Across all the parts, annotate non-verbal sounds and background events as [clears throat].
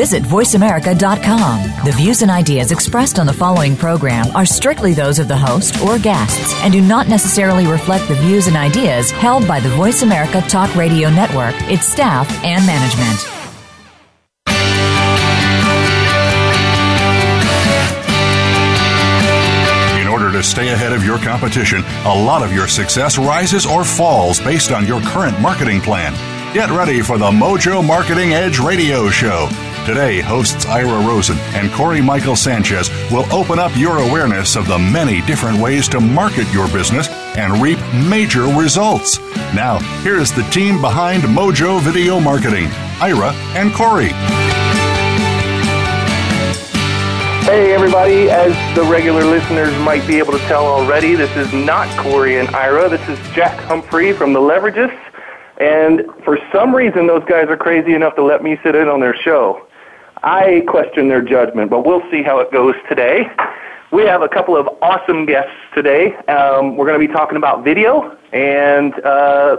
Visit VoiceAmerica.com. The views and ideas expressed on the following program are strictly those of the host or guests and do not necessarily reflect the views and ideas held by the Voice America Talk Radio Network, its staff, and management. In order to stay ahead of your competition, a lot of your success rises or falls based on your current marketing plan. Get ready for the Mojo Marketing Edge radio show. Today, hosts Ira Rosen and Corey Michael Sanchez will open up your awareness of the many different ways to market your business and reap major results. Now, here's the team behind Mojo Video Marketing Ira and Corey. Hey, everybody. As the regular listeners might be able to tell already, this is not Corey and Ira. This is Jack Humphrey from The Leverages. And for some reason, those guys are crazy enough to let me sit in on their show. I question their judgment, but we'll see how it goes today. We have a couple of awesome guests today. Um, we're going to be talking about video and uh,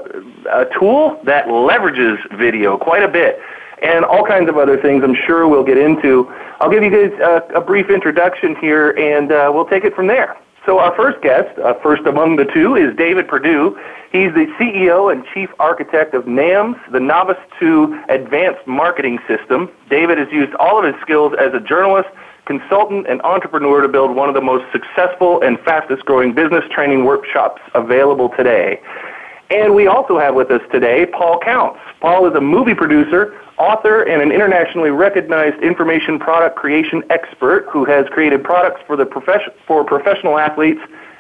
a tool that leverages video quite a bit, and all kinds of other things I'm sure we'll get into. I'll give you guys a, a brief introduction here, and uh, we'll take it from there. So our first guest, uh, first among the two, is David Perdue. He's the CEO and chief architect of NAMS, the Novice to Advanced Marketing System. David has used all of his skills as a journalist, consultant, and entrepreneur to build one of the most successful and fastest growing business training workshops available today. And we also have with us today Paul Counts. Paul is a movie producer, author, and an internationally recognized information product creation expert who has created products for, the profession, for professional athletes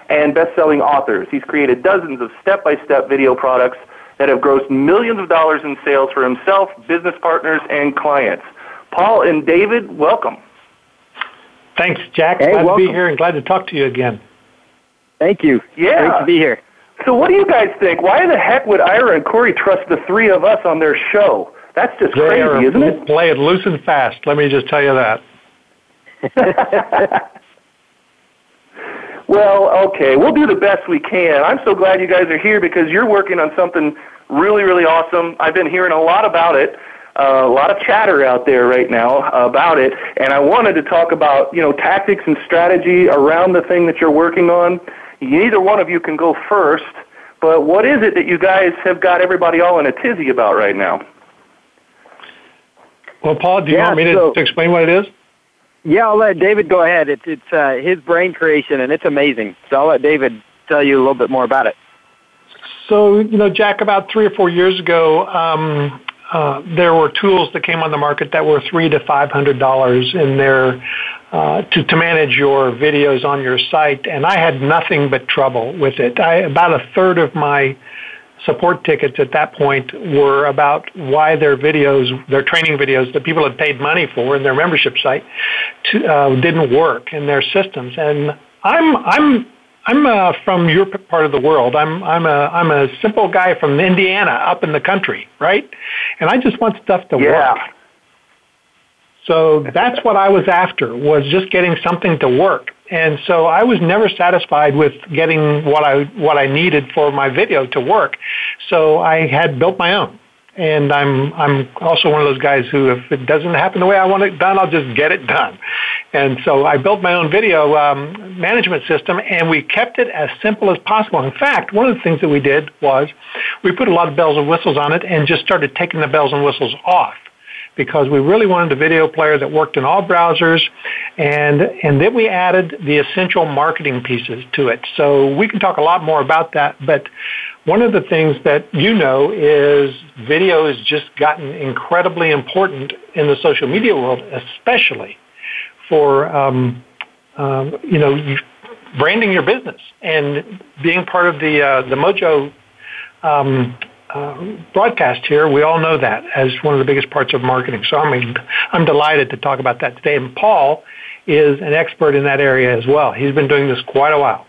and best-selling authors. He's created dozens of step-by-step video products that have grossed millions of dollars in sales for himself, business partners, and clients. Paul and David, welcome. Thanks, Jack. Hey, glad welcome. to be here and glad to talk to you again. Thank you. Yeah. Great to be here. So what do you guys think? Why the heck would Ira and Corey trust the three of us on their show? That's just They crazy, are isn't it? Play it loose and fast. Let me just tell you that. [laughs] Well, okay. We'll do the best we can. I'm so glad you guys are here because you're working on something really, really awesome. I've been hearing a lot about it. Uh, a lot of chatter out there right now about it, and I wanted to talk about you know tactics and strategy around the thing that you're working on. Neither one of you can go first, but what is it that you guys have got everybody all in a tizzy about right now? Well, Paul, do you Yeah, want me to, so- to explain what it is? Yeah, I'll let David go ahead. It's it's uh, his brain creation, and it's amazing. So I'll let David tell you a little bit more about it. So, you know, Jack, about three or four years ago, um, uh, there were tools that came on the market that were three to five hundred dollars in there uh, to to manage your videos on your site, and I had nothing but trouble with it. I about a third of my support tickets at that point were about why their videos, their training videos that people had paid money for in their membership site, to, uh, didn't work in their systems. And I'm I'm I'm uh, from your p- part of the world. I'm I'm a I'm a simple guy from Indiana, up in the country, right? And I just want stuff to Yeah. work. So that's what I was after was just getting something to work. And so I was never satisfied with getting what I what I needed for my video to work. So I had built my own. And I'm I'm also one of those guys who if it doesn't happen the way I want it done, I'll just get it done. And so I built my own video um, management system, and we kept it as simple as possible. In fact, one of the things that we did was we put a lot of bells and whistles on it, and just started taking the bells and whistles off because we really wanted a video player that worked in all browsers and and then we added the essential marketing pieces to it. So we can talk a lot more about that, but one of the things that you know is video has just gotten incredibly important in the social media world, especially for um, um, you know branding your business and being part of the uh, the Mojo um, uh, broadcast here, we all know that as one of the biggest parts of marketing. So I'm I'm delighted to talk about that today. And Paul is an expert in that area as well. He's been doing this quite a while.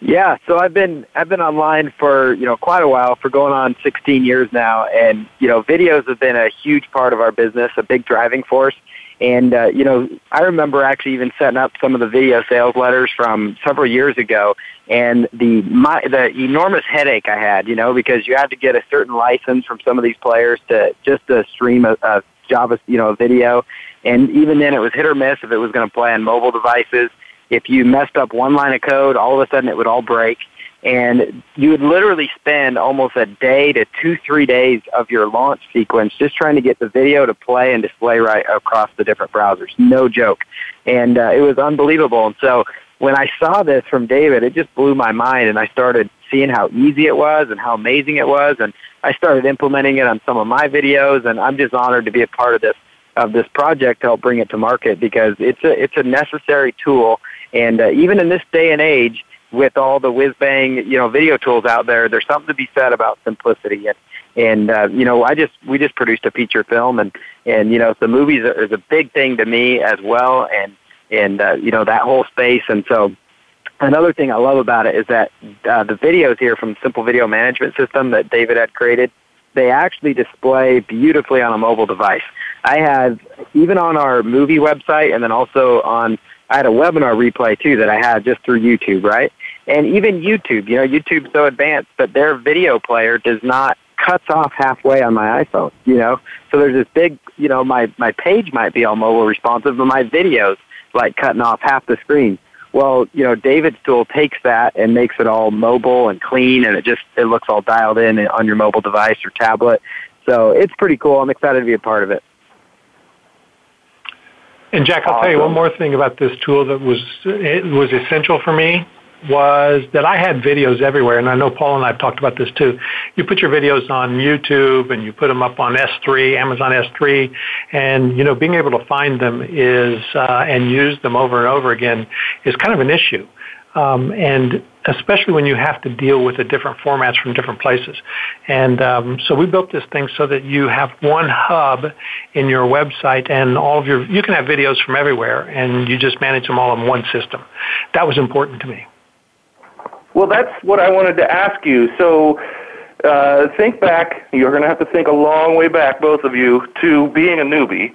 Yeah, so I've been I've been online for you know quite a while, for going on 16 years now, and you know videos have been a huge part of our business, a big driving force. And uh, you know, I remember actually even setting up some of the video sales letters from several years ago, and the my, the enormous headache I had, you know, because you had to get a certain license from some of these players to just to stream a, a Java, you know, a video, and even then it was hit or miss if it was going to play on mobile devices. If you messed up one line of code, all of a sudden it would all break and you would literally spend almost a day to two, three days of your launch sequence just trying to get the video to play and display right across the different browsers. No joke. And uh, it was unbelievable. And so when I saw this from David, it just blew my mind, and I started seeing how easy it was and how amazing it was, and I started implementing it on some of my videos, and I'm just honored to be a part of this of this project to help bring it to market because it's a it's a necessary tool, and uh, even in this day and age, with all the whiz bang, you know, video tools out there, there's something to be said about simplicity. And, and, uh, you know, I just, we just produced a feature film and, and, you know, the movies is a big thing to me as well. And, and, uh, you know, that whole space. And so another thing I love about it is that, uh, the videos here from Simple Video Management System that David had created, they actually display beautifully on a mobile device. I have, even on our movie website and then also on, I had a webinar replay too that I had just through YouTube, right? And even YouTube. You know, YouTube's so advanced, but their video player does not cuts off halfway on my iPhone. You know, so there's this big, you know, my my page might be all mobile responsive, but my videos like cutting off half the screen. Well, you know, David's tool takes that and makes it all mobile and clean, and it just it looks all dialed in on your mobile device or tablet. So it's pretty cool. I'm excited to be a part of it. And Jack, I'll awesome. tell you one more thing about this tool that was it was essential for me was that I had videos everywhere, and I know Paul and I have talked about this too. You put your videos on YouTube and you put them up on S3, Amazon S3, and you know being able to find them is uh, and use them over and over again is kind of an issue. Um, and especially when you have to deal with the different formats from different places. And um, so we built this thing so that you have one hub in your website, and all of your you can have videos from everywhere, and you just manage them all in one system. That was important to me. Well, that's what I wanted to ask you. So, uh, think back. You're going to have to think a long way back, both of you, to being a newbie.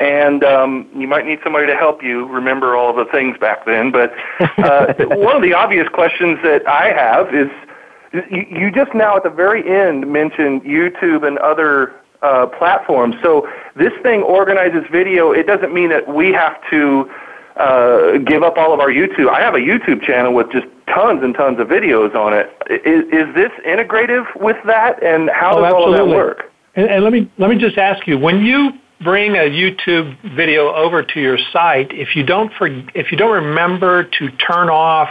And um, you might need somebody to help you remember all the things back then. But uh, [laughs] one of the obvious questions that I have is you, you just now at the very end mentioned YouTube and other uh, platforms. So this thing organizes video. It doesn't mean that we have to uh, give up all of our YouTube. I have a YouTube channel with just tons and tons of videos on it. Is, is this integrative with that, and how oh, does absolutely. all of that work? And, and let me let me just ask you: when you bring a YouTube video over to your site, if you don't for, if you don't remember to turn off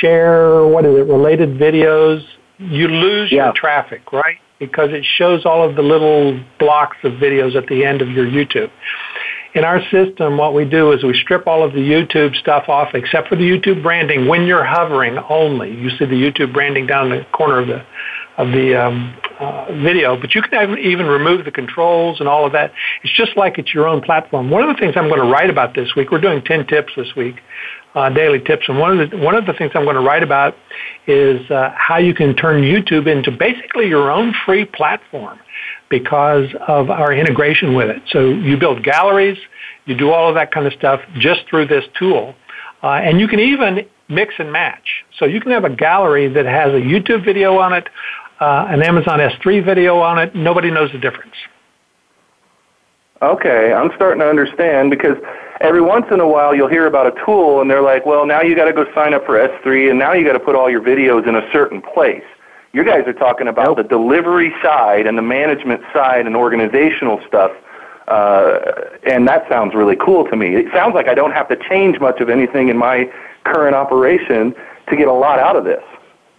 share what is it related videos, you lose yeah. your traffic, right? Because it shows all of the little blocks of videos at the end of your YouTube in our system, what we do is we strip all of the YouTube stuff off except for the YouTube branding when you're hovering only. You see the YouTube branding down the corner of the of the um, uh, video, but you can even remove the controls and all of that. It's just like it's your own platform. One of the things I'm going to write about this week, we're doing 10 tips this week, uh, daily tips, and one of the one of the things I'm going to write about is uh, how you can turn YouTube into basically your own free platform because of our integration with it. So you build galleries, you do all of that kind of stuff just through this tool. Uh, and you can even mix and match. So you can have a gallery that has a YouTube video on it, uh, an Amazon S3 video on it. Nobody knows the difference. Okay, I'm starting to understand because every once in a while you'll hear about a tool and they're like, well, now you got to go sign up for S3 and now you got to put all your videos in a certain place. You guys are talking about nope. the delivery side and the management side and organizational stuff. Uh, and that sounds really cool to me. It sounds like I don't have to change much of anything in my current operation to get a lot out of this.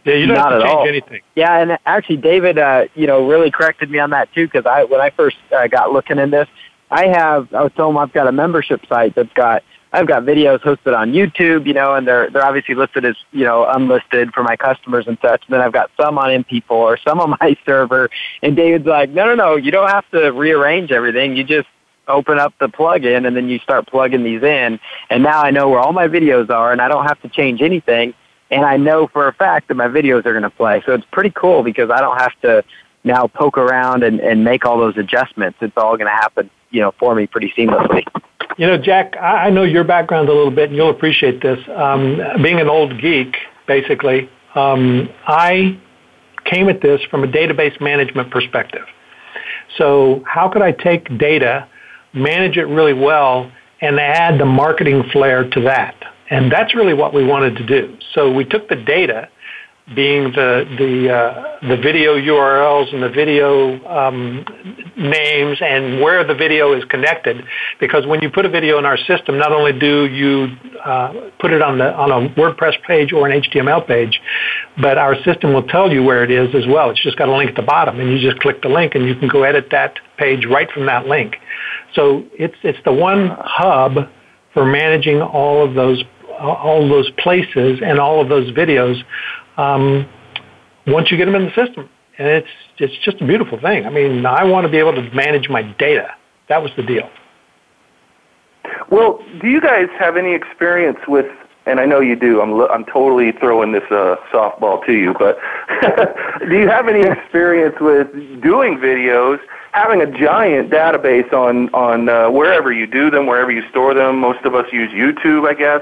Yeah, you don't Not have to change all. anything. Yeah, and actually, David, uh, you know, really corrected me on that too because I, when I first uh, got looking in this, I have, I was telling him I've got a membership site that's got I've got videos hosted on YouTube, you know, and they're they're obviously listed as you know unlisted for my customers and such. And then I've got some on MP4 or [laughs] some on my server. And David's like, no, no, no, you don't have to rearrange everything. You just open up the plugin and then you start plugging these in. And now I know where all my videos are, and I don't have to change anything. and I know for a fact that my videos are going to play. So it's pretty cool because I don't have to now poke around and, and make all those adjustments. It's all going to happen, you know, for me pretty seamlessly. You know, Jack, I know your background a little bit, and you'll appreciate this. Um, being an old geek, basically, um, I came at this from a database management perspective. So, how could I take data, manage it really well, and add the marketing flair to that? And that's really what we wanted to do. So, we took the data being the the uh, the video URLs and the video um, names and where the video is connected. Because when you put a video in our system, not only do you uh, put it on the on a WordPress page or an HTML page, but our system will tell you where it is as well. It's just got a link at the bottom, and you just click the link, and you can go edit that page right from that link. So it's it's the one hub for managing all of those all those places and all of those videos um, once you get them in the system. And it's, it's just a beautiful thing. I mean, I want to be able to manage my data. That was the deal. Well, do you guys have any experience with, and I know you do, I'm, I'm totally throwing this uh, softball to you, but [laughs] do you have any experience with doing videos, having a giant database on, on uh, wherever you do them, wherever you store them? Most of us use YouTube, I guess.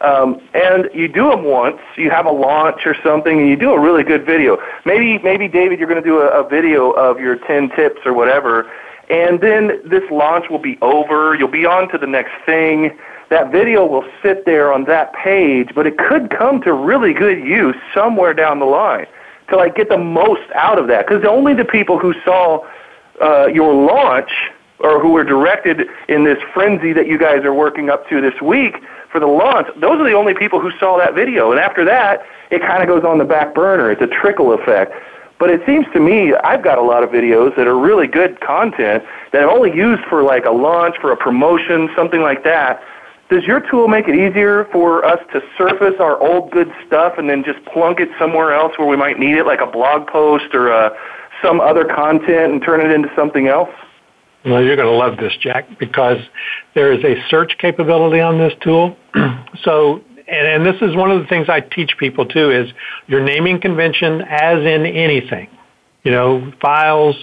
Um, and you do them once, you have a launch or something, and you do a really good video. Maybe, maybe David, you're going to do a, a video of your 10 tips or whatever, and then this launch will be over. You'll be on to the next thing. That video will sit there on that page, but it could come to really good use somewhere down the line to like get the most out of that. Because only the people who saw uh, your launch or who were directed in this frenzy that you guys are working up to this week for the launch, those are the only people who saw that video. And after that, it kind of goes on the back burner. It's a trickle effect. But it seems to me I've got a lot of videos that are really good content that I've only used for like a launch, for a promotion, something like that. Does your tool make it easier for us to surface our old good stuff and then just plunk it somewhere else where we might need it, like a blog post or uh, some other content, and turn it into something else? Well, you're going to love this, Jack, because there is a search capability on this tool. [clears throat] so, and, and this is one of the things I teach people too is your naming convention as in anything. You know, files,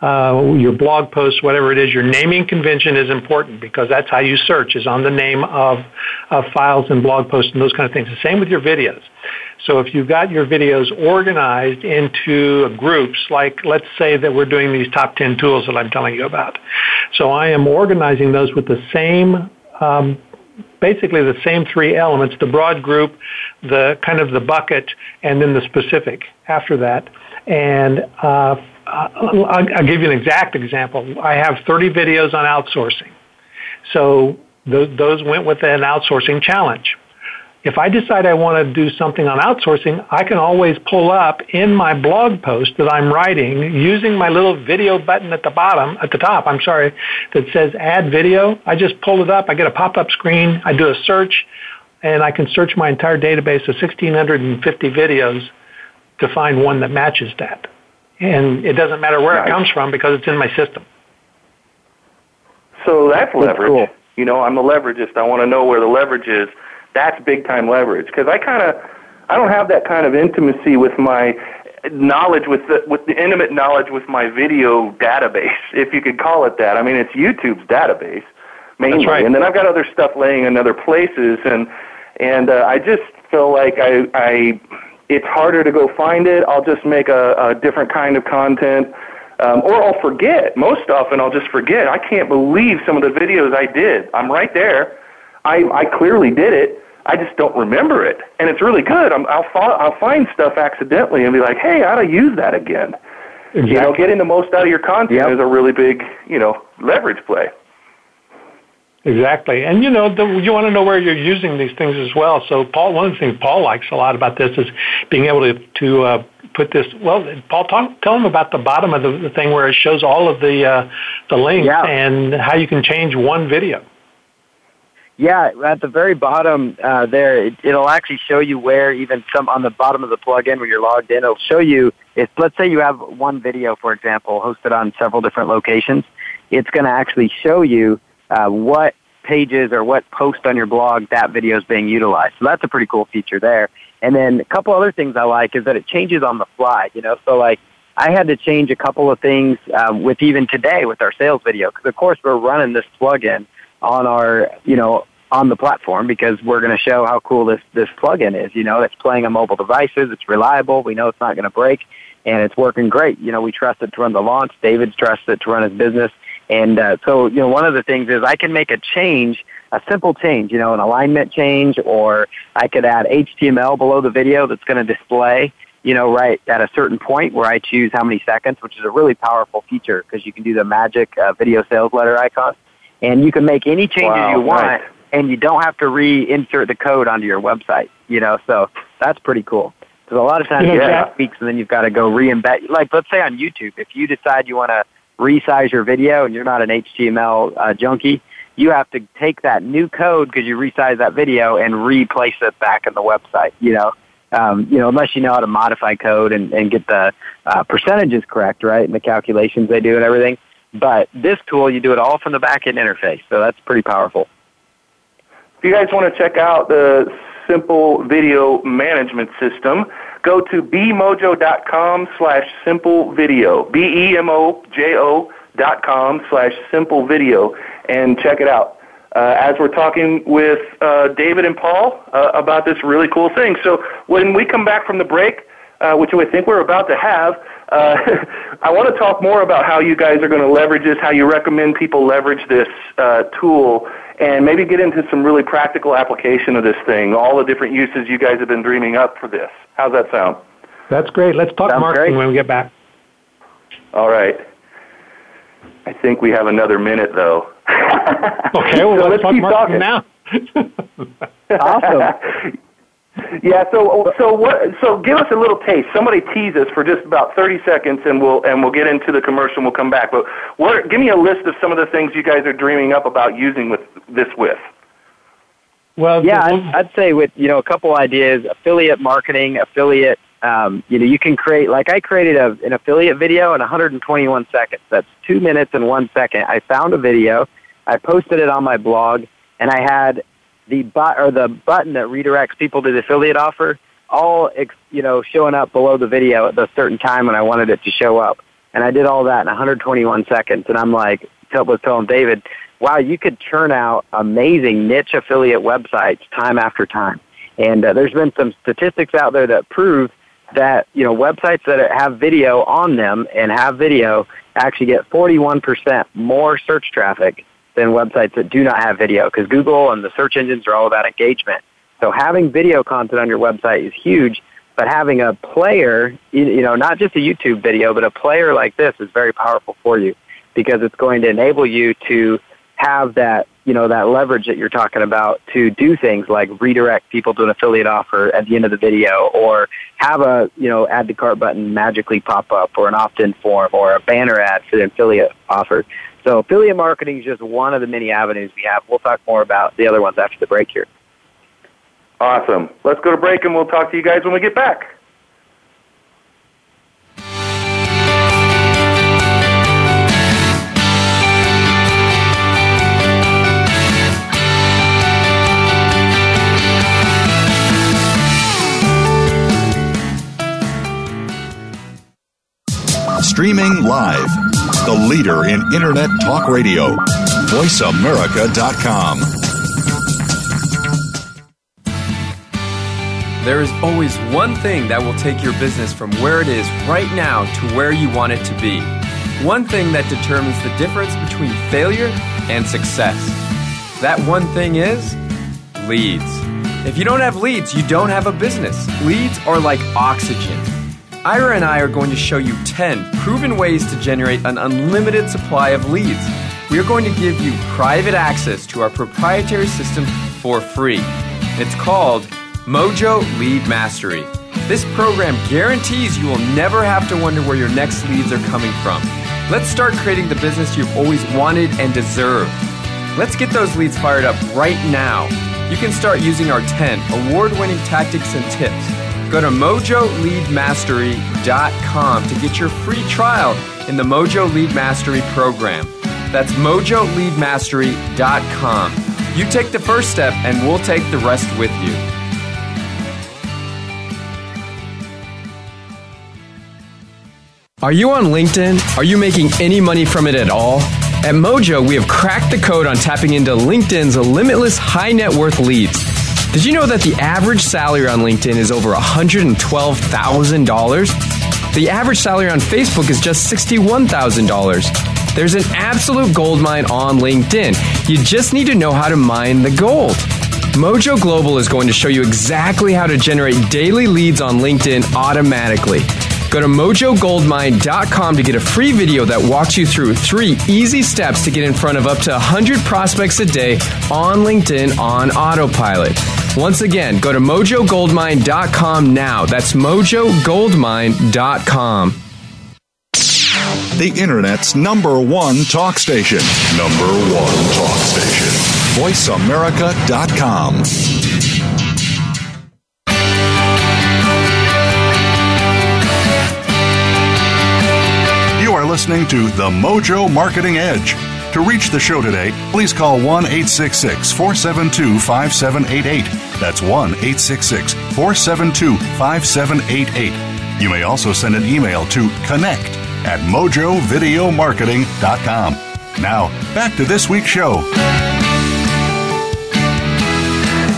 uh, your blog posts, whatever it is, your naming convention is important because that's how you search is on the name of, of files and blog posts and those kind of things. The same with your videos. So if you've got your videos organized into groups, like let's say that we're doing these top 10 tools that I'm telling you about. So I am organizing those with the same um, basically the same three elements, the broad group, the kind of the bucket, and then the specific after that. And uh, I'll, I'll give you an exact example. I have 30 videos on outsourcing. So those, those went with an outsourcing challenge. If I decide I want to do something on outsourcing, I can always pull up in my blog post that I'm writing using my little video button at the bottom, at the top, I'm sorry, that says add video. I just pull it up. I get a pop-up screen. I do a search and I can search my entire database of 1650 videos to find one that matches that and it doesn't matter where right. it comes from because it's in my system. So that's leverage. Cool. You know, I'm a leveragist. I want to know where the leverage is. That's big time leverage because I kind of I don't have that kind of intimacy with my knowledge with the with the intimate knowledge with my video database, if you could call it that. I mean, it's YouTube's database mainly, right. and then I've got other stuff laying in other places, and and uh, I just feel like I I it's harder to go find it. I'll just make a, a different kind of content. Um, or I'll forget. Most often I'll just forget. I can't believe some of the videos I did. I'm right there. I, I clearly did it. I just don't remember it. And it's really good. I'm, I'll, fo- I'll find stuff accidentally and be like, hey, I ought to use that again. Exactly. You know, getting the most out of your content yep. is a really big, you know, leverage play. Exactly. And you know, the, you want to know where you're using these things as well. So Paul, one of the things Paul likes a lot about this is being able to, to uh, put this, well, Paul, talk, tell him about the bottom of the, the thing where it shows all of the, uh, the links yeah. and how you can change one video. Yeah, at the very bottom uh, there, it, it'll actually show you where even some on the bottom of the plugin where you're logged in, it'll show you if let's say you have one video, for example, hosted on several different locations, it's going to actually show you uh, what pages or what post on your blog that video is being utilized. So that's a pretty cool feature there. And then a couple other things I like is that it changes on the fly, you know, so like I had to change a couple of things um, with even today with our sales video because of course we're running this plugin on our, you know, on the platform because we're going to show how cool this this plugin is. You know, it's playing on mobile devices, it's reliable, we know it's not going to break, and it's working great. You know, we trust it to run the launch. David's trusted it to run his business, and uh, so you know, one of the things is I can make a change, a simple change, you know, an alignment change, or I could add HTML below the video that's going to display you know, right at a certain point where I choose how many seconds, which is a really powerful feature because you can do the magic uh, video sales letter icon, and you can make any changes wow, you want, right. and you don't have to re-insert the code onto your website. You know, so that's pretty cool. Because a lot of times Yeah, you yeah. have tweaks, and then you've got to go re-embed. Like, let's say on YouTube, if you decide you want to resize your video and you're not an HTML uh, junkie, you have to take that new code because you resize that video and replace it back in the website. You know, um, you know, unless you know how to modify code and, and get the uh, percentages correct, right, and the calculations they do and everything. But this tool, you do it all from the backend interface, so that's pretty powerful. If you guys want to check out the Simple Video Management System, go to bemojo.com slash simple video, B-E-M-O-J-O dot com slash simple video, and check it out. Uh, as we're talking with uh, David and Paul uh, about this really cool thing. So when we come back from the break, uh, which I think we're about to have, [laughs] I want to talk more about how you guys are going to leverage this, how you recommend people leverage this uh, tool, and maybe get into some really practical application of this thing, all the different uses you guys have been dreaming up for this. How's that sound? That's great. Let's talk Sounds marketing great. when we get back. All right. I think we have another minute, though. Okay, well, [laughs] So let's, let's talk keep marketing talking. now. [laughs] Awesome. Yeah. So so what? So give us a little taste. Somebody tease us for just about thirty seconds, and we'll and we'll get into the commercial. and We'll come back. But what? Give me a list of some of the things you guys are dreaming up about using with this with. well, Yeah, the- I'd, I'd say with you know a couple ideas, affiliate marketing, affiliate. Um, you know, you can create like I created a, an affiliate video in 121 seconds. That's two minutes and one second. I found a video, I posted it on my blog, and I had the but or the button that redirects people to the affiliate offer all you know showing up below the video at the certain time when I wanted it to show up. And I did all that in 121 seconds. And I'm like, tell, was telling David, wow, you could churn out amazing niche affiliate websites time after time. And uh, there's been some statistics out there that prove that you know websites that have video on them and have video actually get 41% more search traffic than websites that do not have video because Google and the search engines are all about engagement. So having video content on your website is huge, but having a player, you know, not just a YouTube video, but a player like this is very powerful for you because it's going to enable you to have that, you know, that leverage that you're talking about to do things like redirect people to an affiliate offer at the end of the video or have a, you know, add to cart button magically pop up or an opt-in form or a banner ad for the affiliate offer. So affiliate marketing is just one of the many avenues we have. We'll talk more about the other ones after the break here. Awesome. Let's go to break, and we'll talk to you guys when we get back. Streaming live. The leader in Internet talk radio. VoiceAmerica.com. There is always one thing that will take your business from where it is right now to where you want it to be. One thing that determines the difference between failure and success. That one thing is leads. If you don't have leads, you don't have a business. Leads are like oxygen. Ira and I are going to show you 10 proven ways to generate an unlimited supply of leads. We are going to give you private access to our proprietary system for free. It's called Mojo Lead Mastery. This program guarantees you will never have to wonder where your next leads are coming from. Let's start creating the business you've always wanted and deserved. Let's get those leads fired up right now. You can start using our 10 award winning tactics and tips. Go to mojoleadmastery.com to get your free trial in the Mojo Lead Mastery program. That's mojoleadmastery.com. You take the first step, and we'll take the rest with you. Are you on LinkedIn? Are you making any money from it at all? At Mojo, we have cracked the code on tapping into LinkedIn's limitless high net worth leads. Did you know that the average salary on LinkedIn is over $112,000? The average salary on Facebook is just $61,000. There's an absolute gold mine on LinkedIn. You just need to know how to mine the gold. Mojo Global is going to show you exactly how to generate daily leads on LinkedIn automatically. Go to mojogoldmine.com to get a free video that walks you through three easy steps to get in front of up to 100 prospects a day on LinkedIn on autopilot. Once again, go to mojogoldmine.com now. That's mojogoldmine.com. The Internet's number one talk station. Number one talk station. VoiceAmerica.com. You are listening to The Mojo Marketing Edge. To reach the show today, please call 1 866 472 5788. That's 1 866 472 5788. You may also send an email to connect at mojovideomarketing.com. Now, back to this week's show.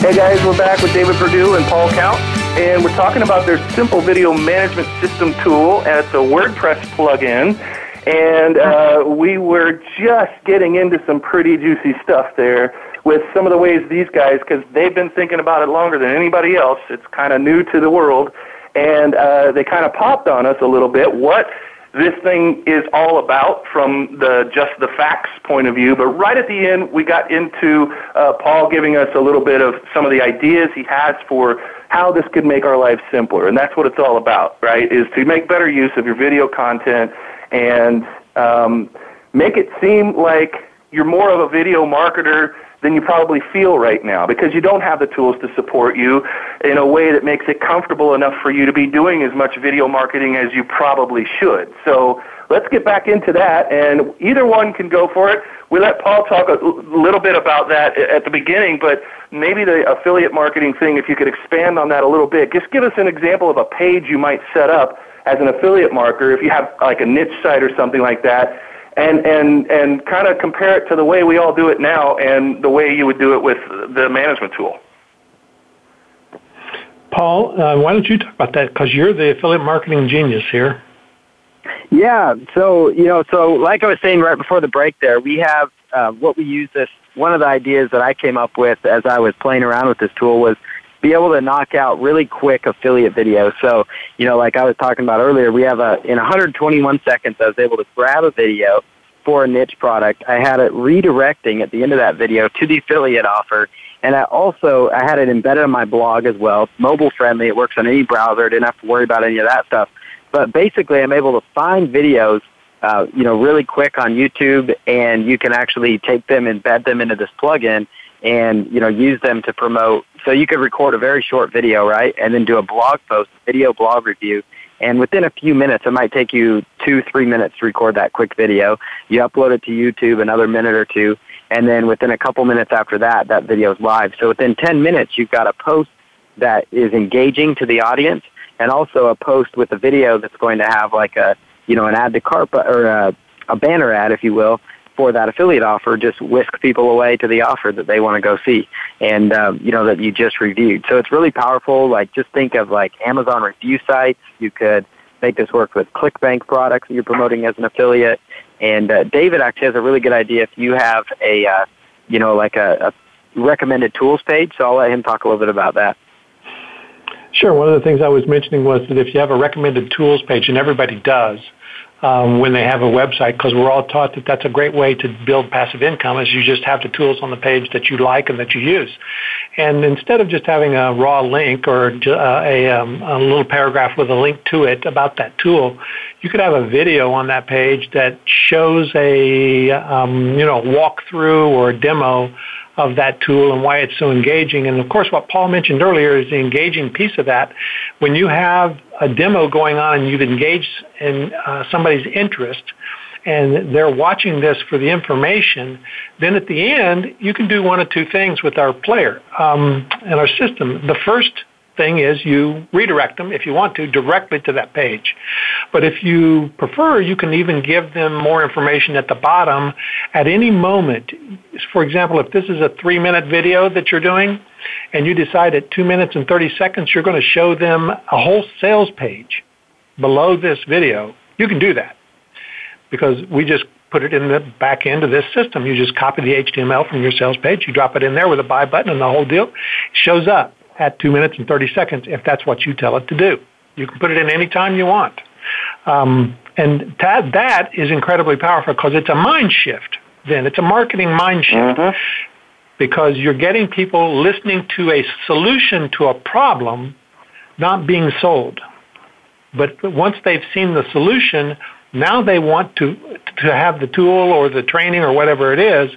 Hey guys, we're back with David Perdue and Paul Count, and we're talking about their simple video management system tool, and it's a WordPress plugin and uh, we were just getting into some pretty juicy stuff there with some of the ways these guys, because they've been thinking about it longer than anybody else. It's kind of new to the world, and uh, they kind of popped on us a little bit what this thing is all about from the just the facts point of view. But right at the end, we got into uh, Paul giving us a little bit of some of the ideas he has for how this could make our lives simpler, and that's what it's all about, right? Is to make better use of your video content and um, make it seem like you're more of a video marketer than you probably feel right now because you don't have the tools to support you in a way that makes it comfortable enough for you to be doing as much video marketing as you probably should. So let's get back into that, and either one can go for it. We let Paul talk a little bit about that at the beginning, but maybe the affiliate marketing thing, if you could expand on that a little bit. Just give us an example of a page you might set up as an affiliate marketer, if you have like a niche site or something like that, and and and kind of compare it to the way we all do it now and the way you would do it with the management tool. Paul, uh, why don't you talk about that? Because you're the affiliate marketing genius here. Yeah. So you know, so like I was saying right before the break, there we have uh, what we use this. One of the ideas that I came up with as I was playing around with this tool was be able to knock out really quick affiliate videos. So, you know, like I was talking about earlier, we have a, in 121 seconds, I was able to grab a video for a niche product. I had it redirecting at the end of that video to the affiliate offer. And I also, I had it embedded on my blog as well. Mobile friendly. It works on any browser. Didn't have to worry about any of that stuff. But basically, I'm able to find videos uh, you know, really quick on YouTube, and you can actually take them, embed them into this plugin, and you know use them to promote. So you could record a very short video, right, and then do a blog post, video blog review, and within a few minutes, it might take you two, three minutes to record that quick video. You upload it to YouTube, another minute or two, and then within a couple minutes after that, that video is live. So within 10 minutes, you've got a post that is engaging to the audience, and also a post with a video that's going to have like a, you know, an add to cart or a, a banner ad, if you will, for that affiliate offer just whisk people away to the offer that they want to go see and um, you know that you just reviewed. So it's really powerful. Like just think of like amazon review sites. You could make this work with clickbank products that you're promoting as an affiliate. And uh, david actually has a really good idea if you have a uh, you know like a, a recommended tools page. So i'll let him talk a little bit about that. Sure. One of the things I was mentioning was that if you have a recommended tools page, and everybody does, um, when they have a website because we're all taught that that's a great way to build passive income is you just have the tools on the page that you like and that you use. And instead of just having a raw link or uh, a, um, a little paragraph with a link to it about that tool, you could have a video on that page that shows a um, you know walkthrough or a demo of that tool and why it's so engaging. And of course, what Paul mentioned earlier is the engaging piece of that. When you have a demo going on and you've engaged in uh, somebody's interest, and they're watching this for the information, then at the end, you can do one of two things with our player um, and our system. The first thing is you redirect them, if you want to, directly to that page. But if you prefer, you can even give them more information at the bottom at any moment. For example, if this is a three minute video that you're doing, and you decide at two minutes and 30 seconds you're going to show them a whole sales page below this video, you can do that because we just put it in the back end of this system. You just copy the HTML from your sales page, you drop it in there with a buy button and the whole deal shows up at two minutes and 30 seconds if that's what you tell it to do. You can put it in any time you want. Um, and that, that is incredibly powerful because it's a mind shift then. It's a marketing mind shift. Mm-hmm. Because you're getting people listening to a solution to a problem, not being sold. But once they've seen the solution, now they want to, to have the tool or the training or whatever it is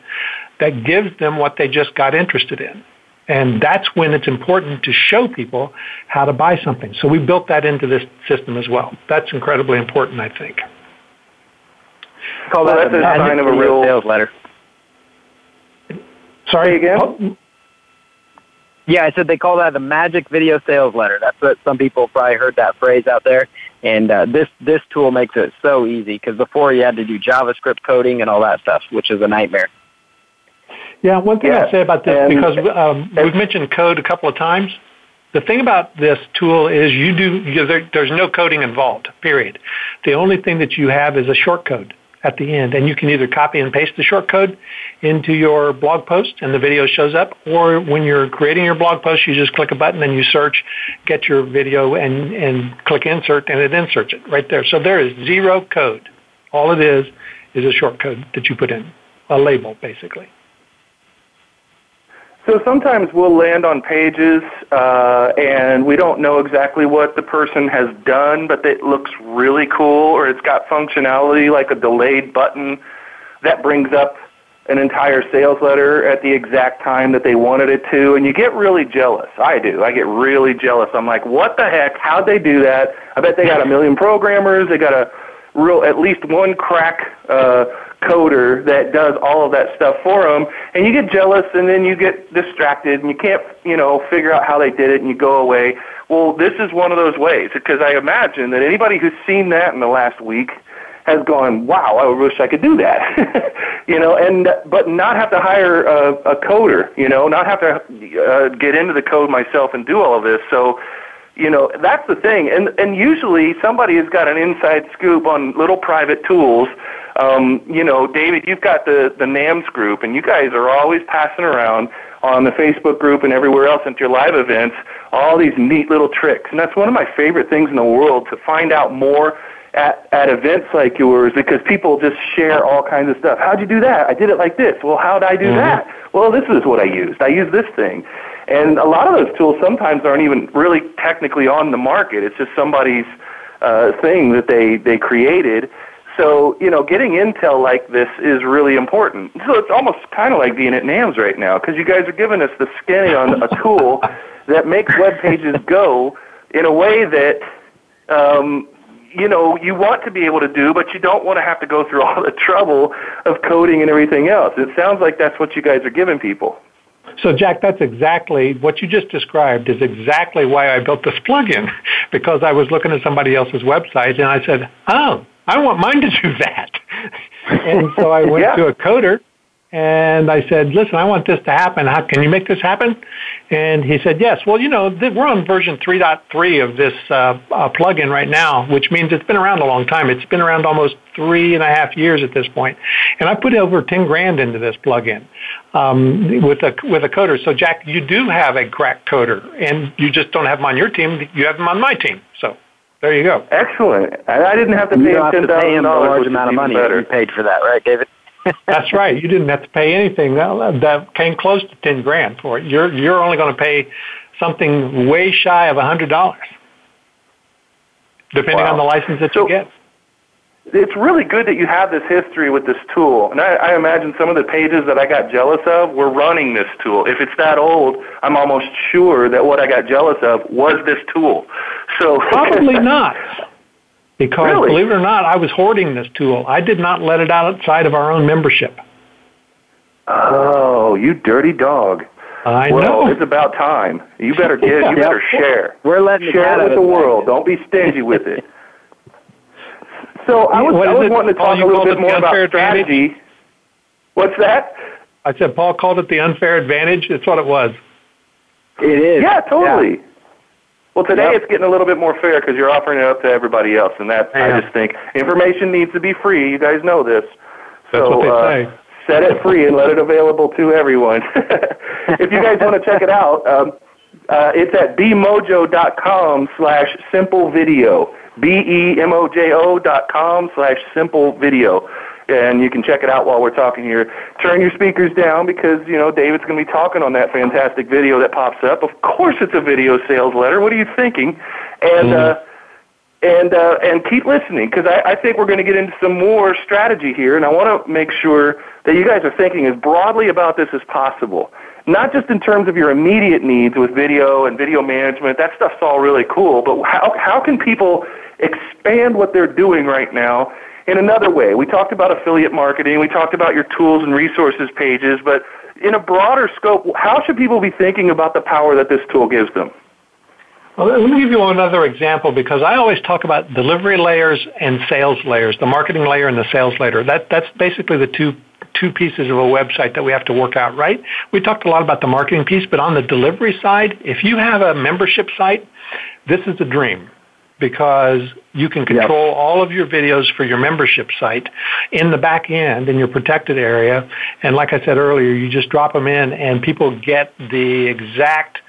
that gives them what they just got interested in. And that's when it's important to show people how to buy something. So we built that into this system as well. That's incredibly important, I think. Call that that's a sign of a real sales letter. Sorry again. Oh. Yeah, I said they call that the magic video sales letter. That's what some people probably heard that phrase out there. And uh, this this tool makes it so easy because before you had to do JavaScript coding and all that stuff, which is a nightmare. Yeah, one thing yeah. I'd say about this, and, because um, we've mentioned code a couple of times, the thing about this tool is you do, you, there, there's no coding involved, period. The only thing that you have is a short code at the end, and you can either copy and paste the short code into your blog post and the video shows up, or when you're creating your blog post, you just click a button and you search, get your video and, and click insert and it inserts it right there. So there is zero code. All it is is a short code that you put in, a label basically. So sometimes we'll land on pages uh, and we don't know exactly what the person has done, but it looks really cool or it's got functionality like a delayed button that brings up an entire sales letter at the exact time that they wanted it to, and you get really jealous. I do. I get really jealous. I'm like, what the heck? How'd they do that? I bet they got a million programmers. They got a real, at least one crack uh, coder that does all of that stuff for them, and you get jealous, and then you get distracted, and you can't, you know, figure out how they did it, and you go away. Well, this is one of those ways because I imagine that anybody who's seen that in the last week has gone, "Wow, I wish I could do that," [laughs] you know, and but not have to hire a, a coder, you know, not have to uh, get into the code myself and do all of this. So you know that's the thing and and usually somebody has got an inside scoop on little private tools um, you know, David, you've got the, the NAMS group, and you guys are always passing around on the Facebook group and everywhere else into your live events all these neat little tricks. And that's one of my favorite things in the world to find out more at, at events like yours because people just share all kinds of stuff. How'd you do that? I did it like this. Well, how'd I do mm-hmm. that? Well, this is what I used. I used this thing. And a lot of those tools sometimes aren't even really technically on the market. It's just somebody's uh, thing that they, they created so, you know, getting intel like this is really important. So it's almost kind of like being at NAMS right now because you guys are giving us the skinny on a tool that makes web pages go in a way that, um, you know, you want to be able to do, but you don't want to have to go through all the trouble of coding and everything else. It sounds like that's what you guys are giving people. So, Jack, that's exactly what you just described is exactly why I built this plugin [laughs] because I was looking at somebody else's website and I said, oh, I want mine to do that. and so I went yeah. to a coder and I said, listen, I want this to happen. How can you make this happen? And he said, yes. Well, you know, th- we're on version 3.3 of this uh, uh, plugin right now, which means it's been around a long time. It's been around almost three and a half years at this point. And I put over 10 grand into this plugin um, with a with a coder. So, Jack, you do have a crack coder, and you just don't have him on your team. You have him on my team. So there you go. Excellent. I didn't have to pay him ten thousand dollars. large amount of money. Better. You paid for that, right, David? [laughs] That's right. You didn't have to pay anything. That, that came close to ten grand for it. You're you're only going to pay something way shy of a hundred dollars, depending wow. on the license that so, you get it's really good that you have this history with this tool. And I, I imagine some of the pages that I got jealous of were running this tool. If it's that old, I'm almost sure that what I got jealous of was this tool. So probably [laughs] not. Because really? believe it or not, I was hoarding this tool. I did not let it outside of our own membership. Oh, you dirty dog. I well, know. it's about time. You better get. You [laughs] better share. We're letting share it with the world. Don't be stingy with it. So I was, I was wanting to talk a little bit more about strategy. Advantage? What's that? I said Paul called it the unfair advantage. That's what it was. It is. Yeah, totally. Yeah. Well, today yep. it's getting a little bit more fair because you're offering it up to everybody else, and that yeah. I just think information needs to be free. You guys know this. That's so, what they uh, say. Set it free and let it available to everyone. [laughs] if you guys want to check it out, um, uh, it's at bemojo.com slash simple video. B-E-M-O-J-O dot com slash simple video. And you can check it out while we're talking here. Turn your speakers down because, you know, David's going to be talking on that fantastic video that pops up. Of course it's a video sales letter. What are you thinking? And, mm. uh, and uh, and keep listening because I, I think we're going to get into some more strategy here, and I want to make sure that you guys are thinking as broadly about this as possible. Not just in terms of your immediate needs with video and video management. That stuff's all really cool, but how how can people expand what they're doing right now in another way. We talked about affiliate marketing, we talked about your tools and resources pages, but in a broader scope, how should people be thinking about the power that this tool gives them? Well, let me give you another example because I always talk about delivery layers and sales layers, the marketing layer and the sales layer. That, that's basically the two two pieces of a website that we have to work out, right? We talked a lot about the marketing piece, but on the delivery side, if you have a membership site, this is a dream because you can control yep. all of your videos for your membership site in the back end in your protected area. And like I said earlier, you just drop them in and people get the exact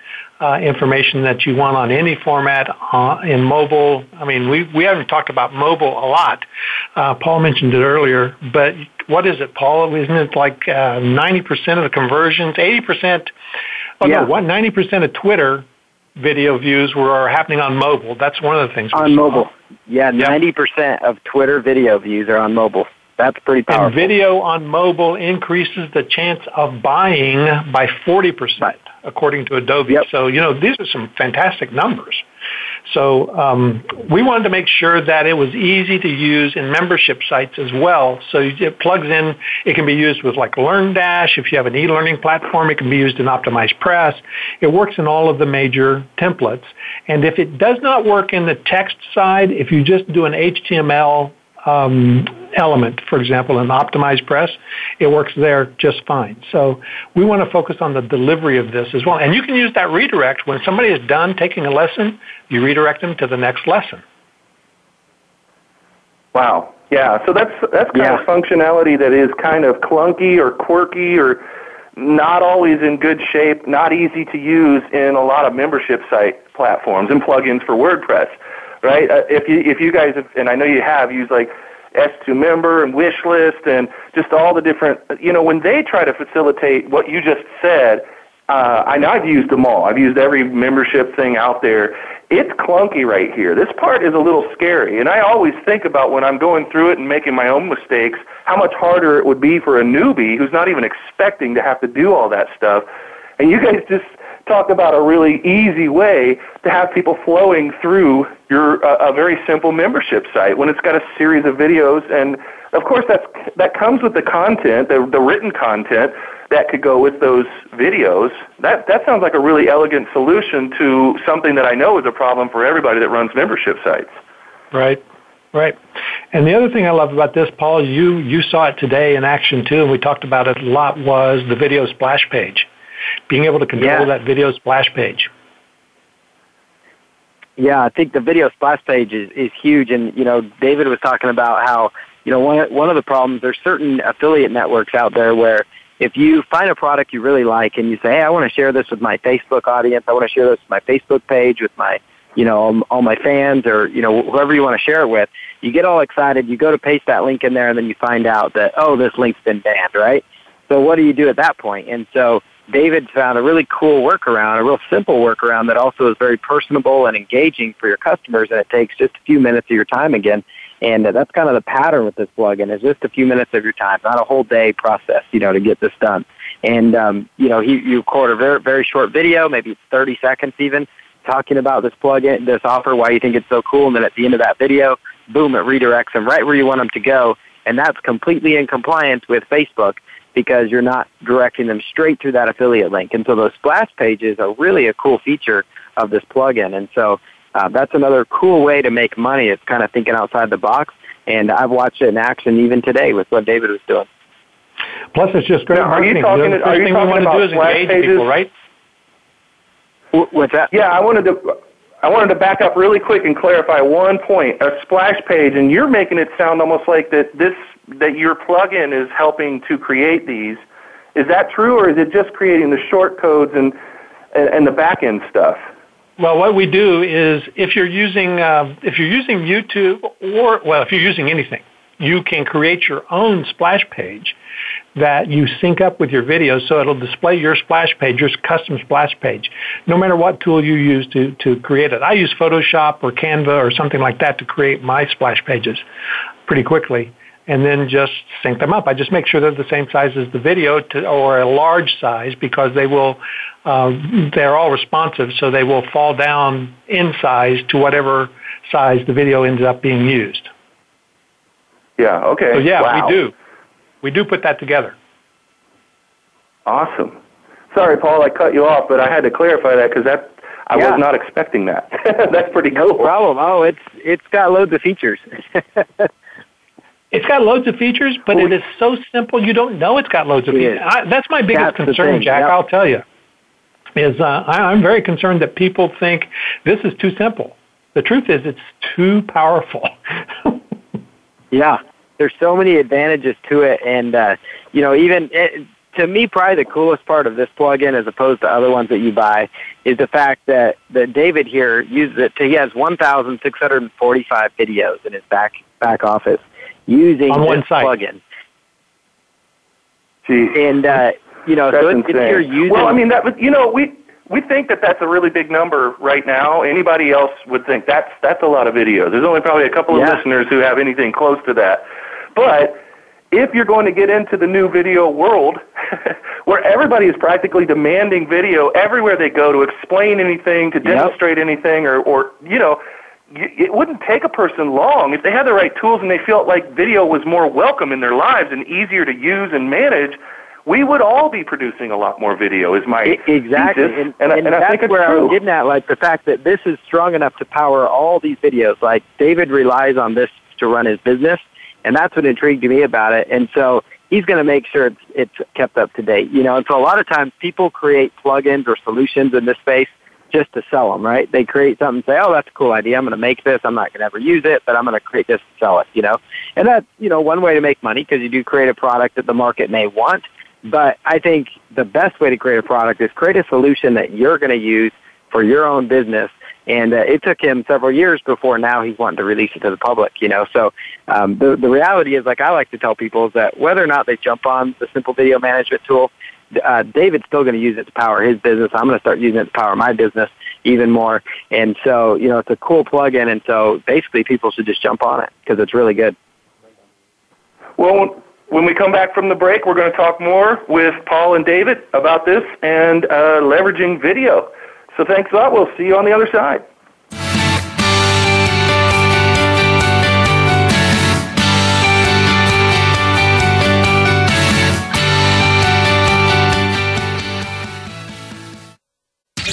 uh, information that you want on any format uh, in mobile. I mean, we, we haven't talked about mobile a lot. Uh, Paul mentioned it earlier, but what is it, Paul? Isn't it like uh, 90% of the conversions, 80%? Oh, yeah. no, what, 90% of Twitter video views were happening on mobile. That's one of the things. On mobile. Yeah, ninety percent of Twitter video views are on mobile. That's pretty powerful. And video on mobile increases the chance of buying by forty percent, according to Adobe. Yep. So you know these are some fantastic numbers. So um, we wanted to make sure that it was easy to use in membership sites as well. So it plugs in. It can be used with like LearnDash. If you have an e-learning platform, it can be used in OptimizePress. It works in all of the major templates. And if it does not work in the text side, if you just do an HTML um, element, for example, in OptimizePress, it works there just fine. So we want to focus on the delivery of this as well. And you can use that redirect when somebody is done taking a lesson, you redirect them to the next lesson. Wow. Yeah. So that's that's kind yeah. of functionality that is kind of clunky or quirky or not always in good shape, not easy to use in a lot of membership site platforms and plugins for WordPress right? Uh, if you if you guys have, and I know you have used like s2Member and wish list and just all the different, you know, when they try to facilitate what you just said, uh, I know I've used them all. I've used every membership thing out there. It's clunky right here. This part is a little scary, and I always think about when I'm going through it and making my own mistakes, how much harder it would be for a newbie who's not even expecting to have to do all that stuff. And you guys just talk about a really easy way to have people flowing through your uh, a very simple membership site when it's got a series of videos. And of course that's that comes with the content the, the written content that could go with those videos. That that sounds like a really elegant solution to something that I know is a problem for everybody that runs membership sites. Right. Right. And the other thing I love about this, Paul, you, you saw it today in action too, and we talked about it a lot, was the video splash page being able to control yeah. that video splash page. Yeah, I think the video splash page is, is huge. And, you know, David was talking about how, you know, one, one of the problems, there's certain affiliate networks out there where if you find a product you really like and you say, hey, I want to share this with my Facebook audience, I want to share this with my Facebook page, with my, you know, all, all my fans or, you know, whoever you want to share it with, you get all excited, you go to paste that link in there and then you find out that, oh, this link's been banned, right? So what do you do at that point? And so David found a really cool workaround, a real simple workaround that also is very personable and engaging for your customers, and it takes just a few minutes of your time again. And that's kind of the pattern with this plugin is just a few minutes of your time, not a whole day process, you know, to get this done. And um, you know, he, you record a very very short video, maybe 30 seconds even, talking about this plugin, this offer, why you think it's so cool, and then at the end of that video, boom, it redirects them right where you want them to go, and that's completely in compliance with Facebook because you're not directing them straight to that affiliate link. And so those splash pages are really a cool feature of this plugin. And so uh, that's another cool way to make money. It's kind of thinking outside the box. And I've watched it in action even today with what David was doing. Plus, it's just great Now, are you talking, the are you thing we talking want to about do is splash engage pages? people, right? Wh- What's that? Yeah, I wanted to I wanted to back up really quick and clarify one point. A splash page, and you're making it sound almost like that this that your plugin is helping to create these. Is that true, or is it just creating the short codes and and, the back end stuff? Well, what we do is if you're using uh, if you're using YouTube or well, if you're using anything, you can create your own splash page that you sync up with your videos, so it'll display your splash page, your custom splash page, no matter what tool you use to to create it. I use Photoshop or Canva or something like that to create my splash pages pretty quickly. And then just sync them up. I just make sure they're the same size as the video to, or a large size because they will uh, they're all responsive, so they will fall down in size to whatever size the video ends up being used. Yeah. Okay. So yeah, Wow. we do. We do put that together. Awesome. Sorry, Paul, I cut you off, but I had to clarify that because that I Yeah. was not expecting that. [laughs] That's pretty No cool. problem. Oh, it's it's got loads of features. [laughs] It's got loads of features, but it is so simple you don't know it's got loads of features. I, that's my biggest That's concern, Jack. yep. I'll tell you. Is uh, I, I'm very concerned that people think this is too simple. The truth is, it's too powerful. [laughs] Yeah, there's so many advantages to it, and uh, you know, even it, to me, probably the coolest part of this plugin, as opposed to other ones that you buy, is the fact that that David here uses it. To, he has 1,645 videos in his back back office using On this one site. plugin, Gee. and uh, you know, That's so if, if insane. you're using, well, I mean, that was, you know, we we think that that's a really big number right now. Anybody else would think that's that's a lot of videos. There's only probably a couple of Yeah. listeners who have anything close to that. But if you're going to get into the new video world, [laughs] where everybody is practically demanding video everywhere they go to explain anything, to demonstrate anything, or or you know. It wouldn't take a person long if they had the right tools and they felt like video was more welcome in their lives and easier to use and manage we would all be producing a lot more video. Is my exactly, thesis, and, and, I- and and I that's think it's where I true. was getting at, like the fact that this is strong enough to power all these videos. Like David relies on this to run his business, and that's what intrigued me about it. And so he's going to make sure it's, it's kept up to date. You know, and so a lot of times people create plugins or solutions in this space just to sell them, right? They create something, and say, "Oh, that's a cool idea. I'm going to make this. I'm not going to ever use it, but I'm going to create this to sell it." You know, and that's you know one way to make money because you do create a product that the market may want. But I think the best way to create a product is create a solution that you're going to use for your own business. And uh, it took him several years before now he's wanting to release it to the public, you know. So um, the the reality is, like I like to tell people, is that whether or not they jump on the simple video management tool, uh, David's still going to use it to power his business. I'm going to start using it to power my business even more. And so, you know, it's a cool plugin. And so basically people should just jump on it because it's really good. Well, when we come back from the break, we're going to talk more with Paul and David about this and uh, leveraging video. So thanks a lot. We'll see you on the other side.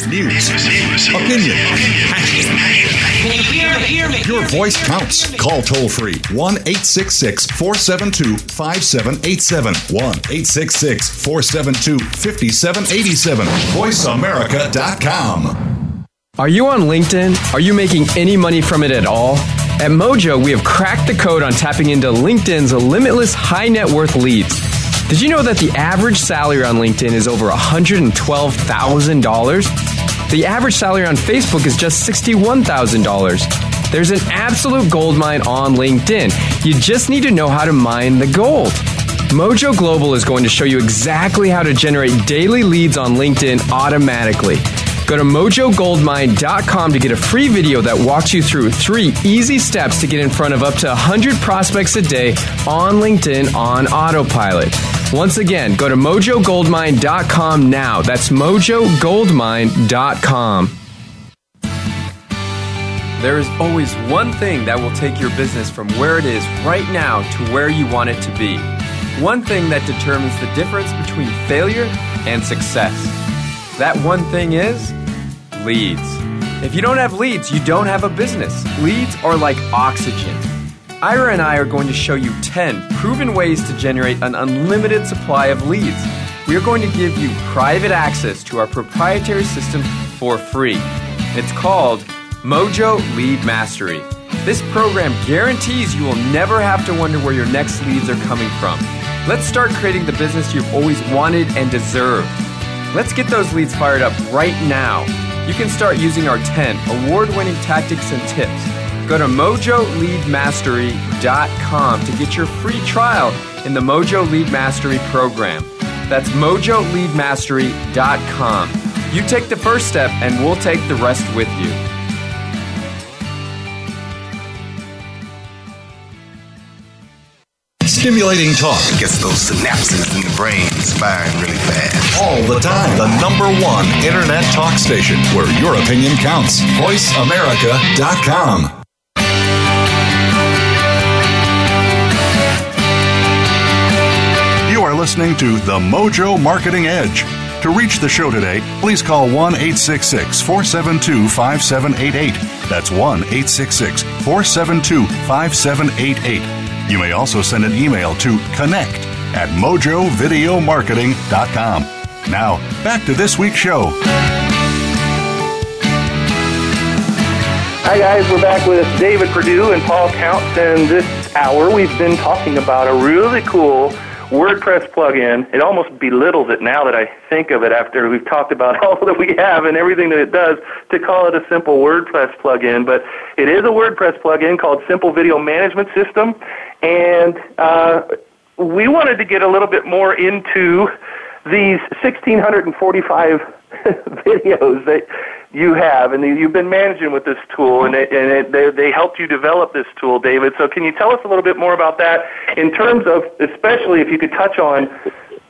News, opinion, your voice counts. Call toll free 1 866 472 5787. 1 866 472 5787. VoiceAmerica.com. Are you on LinkedIn? Are you making any money from it at all? At Mojo, we have cracked the code on tapping into LinkedIn's limitless high net worth leads. Did you know that the average salary on LinkedIn is over $112,000? The average salary on Facebook is just $61,000. There's an absolute gold mine on LinkedIn. You just need to know how to mine the gold. Mojo Global is going to show you exactly how to generate daily leads on LinkedIn automatically. Go to mojogoldmine.com to get a free video that walks you through three easy steps to get in front of up to 100 prospects a day on LinkedIn on autopilot. Once again, go to mojogoldmine.com now. That's mojogoldmine.com. There is always one thing that will take your business from where it is right now to where you want it to be. one thing that determines the difference between failure and success. That one thing is leads. If you don't have leads, you don't have a business. Leads are like oxygen. Ira and I are going to show you 10 proven ways to generate an unlimited supply of leads. We are going to give you private access to our proprietary system for free. It's called Mojo Lead Mastery. This program guarantees you will never have to wonder where your next leads are coming from. Let's start creating the business you've always wanted and deserved. Let's get those leads fired up right now. You can start using our 10 award winning tactics and tips. Go to mojoleadmastery.com to get your free trial in the Mojo Lead Mastery program. That's mojoleadmastery.com. You take the first step, and we'll take the rest with you. Stimulating talk gets those synapses in the brain firing really fast. all the time. The number one internet talk station where your opinion counts. VoiceAmerica.com. You are listening to The Mojo Marketing Edge. To reach the show today, please call 1 866 472 5788. That's 1 866 472 5788. You may also send an email to connect at mojovideomarketing.com. Now, back to this week's show. Hi guys, we're back with David Perdue and Paul Counts, and this hour we've been talking about a really cool WordPress plugin. It almost belittles it now that I think of it after we've talked about [laughs] all that we have and everything that it does to call it a simple WordPress plugin. But it is a WordPress plugin called Simple Video Management System, and uh, we wanted to get a little bit more into these 1,645 [laughs] videos that you have, and you've been managing with this tool, and, it, and it, they, they helped you develop this tool, David. So, can you tell us a little bit more about that in terms of, especially if you could touch on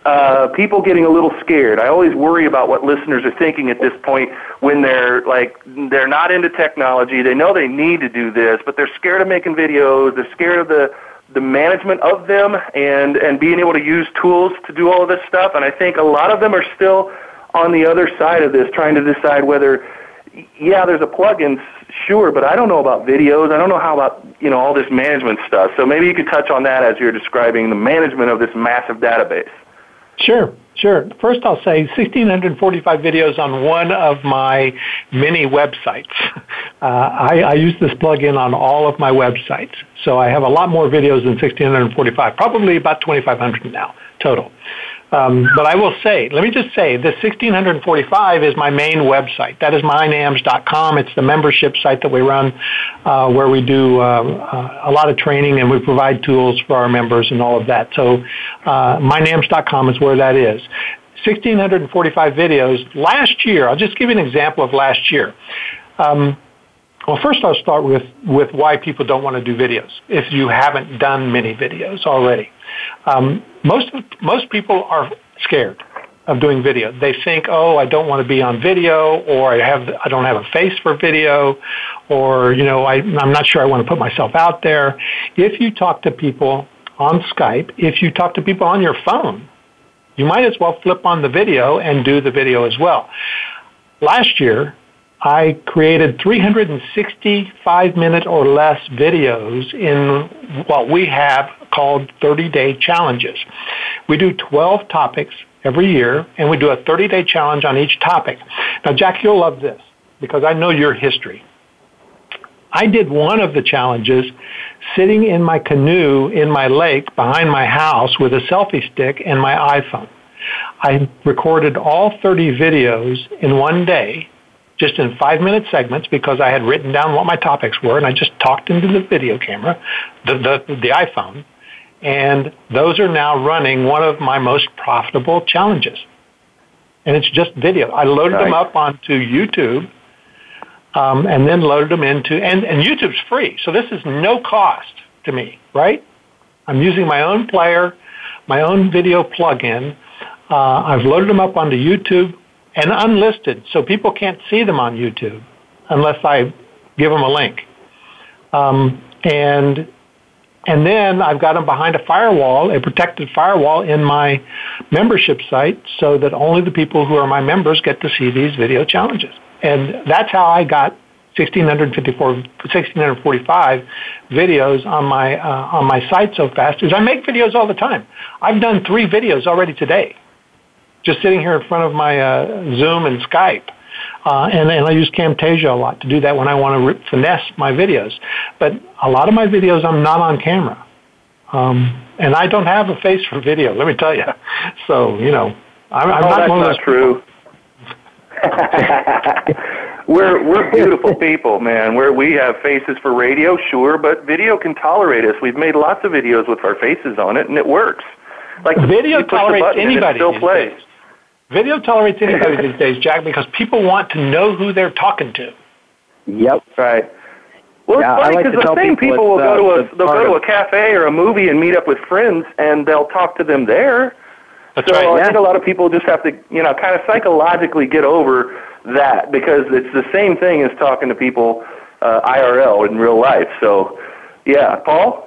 uh, people getting a little scared? I always worry about what listeners are thinking at this point when they're like they're not into technology. They know they need to do this, but they're scared of making videos. They're scared of the the management of them and and being able to use tools to do all of this stuff. And I think a lot of them are still on the other side of this, trying to decide whether, yeah, there's a plugin, sure, but I don't know about videos. I don't know how about you know all this management stuff. So maybe you could touch on that as you're describing the management of this massive database. Sure, sure. First, I'll say 1,645 videos on one of my many websites. [laughs] Uh, I, I use this plugin on all of my websites. So I have a lot more videos than 1,645, probably about 2,500 now total. Um, but I will say, let me just say, the 1645 is my main website. That is mynams.com. It's the membership site that we run, uh, where we do uh, uh, a lot of training and we provide tools for our members and all of that. So, uh, mynams.com is where that is. 1645 videos. Last year, I'll just give you an example of last year. Um, well, first I'll start with, with why people don't want to do videos if you haven't done many videos already. Um, most, most people are scared of doing video. They think, oh, I don't want to be on video, or I have, I don't have a face for video, or you know, I, I'm not sure I want to put myself out there. If you talk to people on Skype, if you talk to people on your phone, you might as well flip on the video and do the video as well. Last year, I created 365 minute or less videos in what we have called 30 day challenges. We do 12 topics every year and we do a 30 day challenge on each topic. Now, Jack, you'll love this because I know your history. I did one of the challenges sitting in my canoe in my lake behind my house with a selfie stick and my iPhone. I recorded all 30 videos in one day just in five minute segments because I had written down what my topics were and I just talked into the video camera, the, the, the iPhone, and those are now running one of my most profitable challenges. And it's just video. I loaded right. them up onto YouTube um, and then loaded them into, and, and YouTube's free, so this is no cost to me, right? I'm using my own player, my own video plugin. Uh, I've loaded them up onto YouTube and unlisted, so people can't see them on YouTube unless I give them a link. Um, and and then I've got them behind a firewall, a protected firewall in my membership site so that only the people who are my members get to see these video challenges. And that's how I got 1654, 1645 videos on my, uh, on my site so fast is I make videos all the time. I've done three videos already today, just sitting here in front of my uh, Zoom and Skype. Uh, and, and I use Camtasia a lot to do that when I want to re- finesse my videos. But a lot of my videos, I'm not on camera. Um, and I don't have a face for video, let me tell you. [laughs] So, you know, I'm, I'm oh, not that's one of not those true. [laughs] we're we're beautiful people, man. Where we have faces for radio, sure, but video can tolerate us. We've made lots of videos with our faces on it, and it works. Like video tolerates button and it anybody still plays. days. Video tolerates anybody these days, Jack, because people want to know who they're talking to. Yep. Right. Well, Yeah, I it's funny like because to the tell same people people will it's, go uh, to a they'll go to a cafe or a movie and meet up with friends, and they'll talk to them there. That's so right. I yeah. think a lot of people just have to, you know, kind of psychologically get over that because it's the same thing as talking to people uh, IRL in real life. So, yeah, Paul.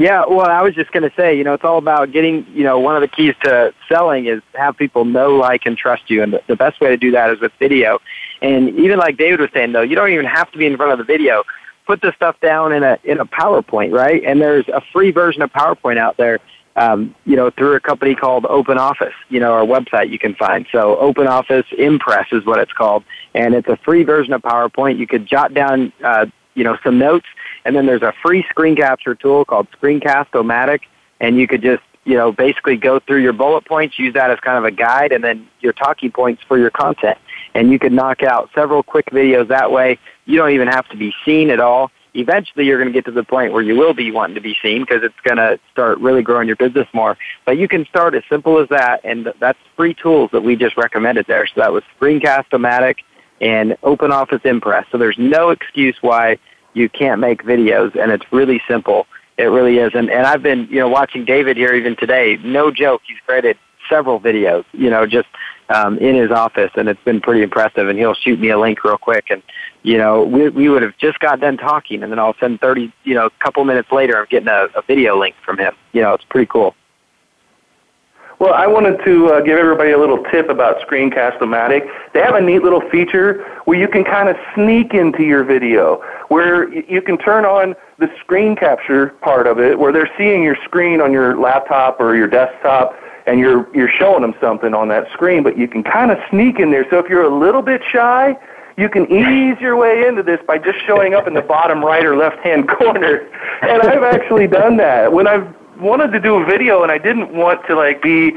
Yeah, well, I was just going to say, you know, it's all about getting, you know, one of the keys to selling is have people know, like, and trust you. And the, best way to do that is with video. And even like David was saying, though, you don't even have to be in front of the video. Put the stuff down in a in a PowerPoint, right? And there's a free version of PowerPoint out there, um, you know, through a company called Open Office, you know, our website you can find. So Open Office Impress is what it's called, and it's a free version of PowerPoint. You could jot down, uh, you know, some notes and then there's a free screen capture tool called Screencast-O-Matic, and you could just, you know, basically go through your bullet points, use that as kind of a guide, and then your talking points for your content. And you could knock out several quick videos that way. You don't even have to be seen at all. Eventually, you're going to get to the point where you will be wanting to be seen because it's going to start really growing your business more. But you can start as simple as that, and that's free tools that we just recommended there. So that was Screencast-O-Matic and Open Office Impress. So there's no excuse why you can't make videos, and it's really simple. It really is. And, and I've been, you know, watching David here even today. No joke, he's created several videos, you know, just um, in his office, and it's been pretty impressive. And he'll shoot me a link real quick, and you know, we we would have just got done talking, and then all of a sudden, thirty, you know, a couple minutes later, I'm getting a, a video link from him. You know, it's pretty cool. Well, I wanted to uh, give everybody a little tip about Screencast-O-Matic. They have a neat little feature where you can kind of sneak into your video, where you can turn on the screen capture part of it, where they're seeing your screen on your laptop or your desktop, and you're you're showing them something on that screen, but you can kind of sneak in there. So if you're a little bit shy, you can ease your way into this by just showing up in the bottom right or left hand [laughs] corner. And I've actually done that when I've wanted to do a video and I didn't want to like be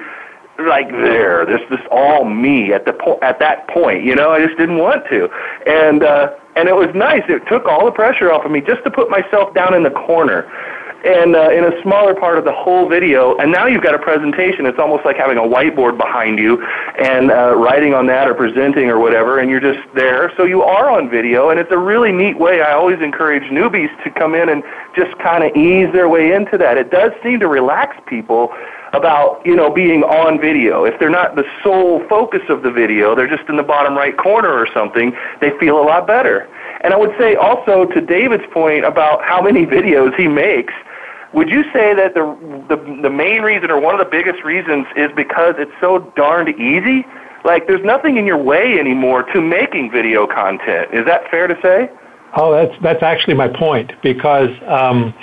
like there. This this all me at the po- at that point. You know, I just didn't want to, and uh, and it was nice. It took all the pressure off of me just to put myself down in the corner. And uh, in a smaller part of the whole video, and now you've got a presentation. It's almost like having a whiteboard behind you, and uh, writing on that or presenting or whatever, and you're just there. So you are on video, and it's a really neat way. I always encourage newbies to come in and just kind of ease their way into that. It does seem to relax people about you know being on video. If they're not the sole focus of the video, they're just in the bottom right corner or something. They feel a lot better. And I would say also to David's point about how many [laughs] videos he makes. Would you say that the, the the main reason or one of the biggest reasons is because it's so darned easy? Like there's nothing in your way anymore to making video content. Is that fair to say? Oh, that's that's actually my point because um,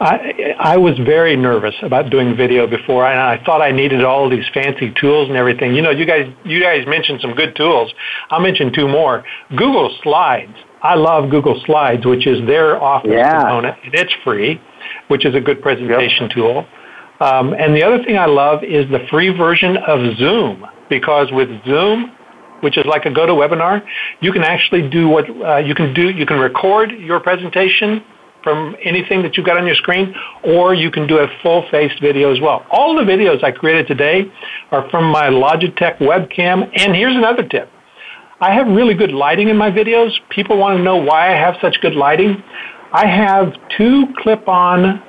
I I was very nervous about doing video before, and I thought I needed all these fancy tools and everything. You know, you guys you guys mentioned some good tools. I'll mention two more. Google Slides. I love Google Slides, which is their Office Yeah. component, and it's free, which is a good presentation tool. Um, and the other thing I love is the free version of Zoom because with Zoom, which is like a GoToWebinar, you can actually do what uh, you can do. You can record your presentation from anything that you've got on your screen, or you can do a full-faced video as well. All the videos I created today are from my Logitech webcam. And here's another tip. I have really good lighting in my videos. People want to know why I have such good lighting. I have two clip-on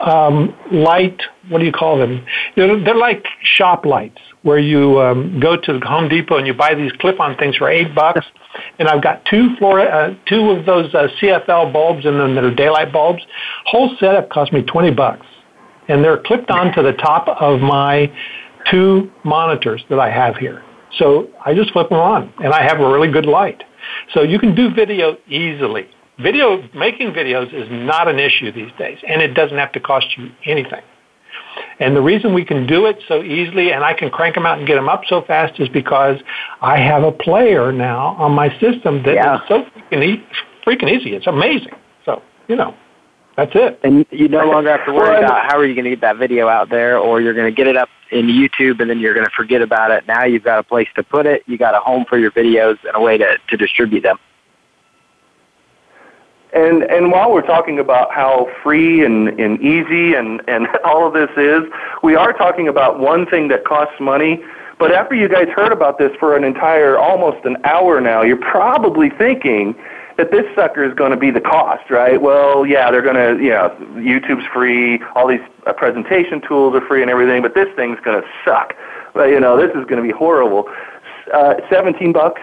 um, light, what do you call them? They're, they're like shop lights where you um, go to Home Depot and you buy these clip-on things for eight bucks. And I've got two floor, uh, two of those uh, CFL bulbs and then they're daylight bulbs. Whole setup cost me twenty bucks, and they're clipped onto the top of my two monitors that I have here. So I just flip them on, and I have a really good light. So you can do video easily. Video making videos is not an issue these days, and it doesn't have to cost you anything. And the reason we can do it so easily and I can crank them out and get them up so fast is because I have a player now on my system that yeah. is so freaking, e- freaking easy. It's amazing. So, you know, that's it. And you no longer have to worry about how are you going to get that video out there or you're going to get it up in YouTube and then you're going to forget about it. Now you've got a place to put it. You got a home for your videos and a way to, to distribute them. And and while we're talking about how free and, and easy and, and [laughs] all of this is, we are talking about one thing that costs money. But after you guys heard about this for an entire almost an hour now, you're probably thinking that this sucker is going to be the cost, right? Well, yeah, they're going to, you know, YouTube's free, all these uh, presentation tools are free and everything, but this thing's going to suck. But, you know, this is going to be horrible. Uh, 17 bucks.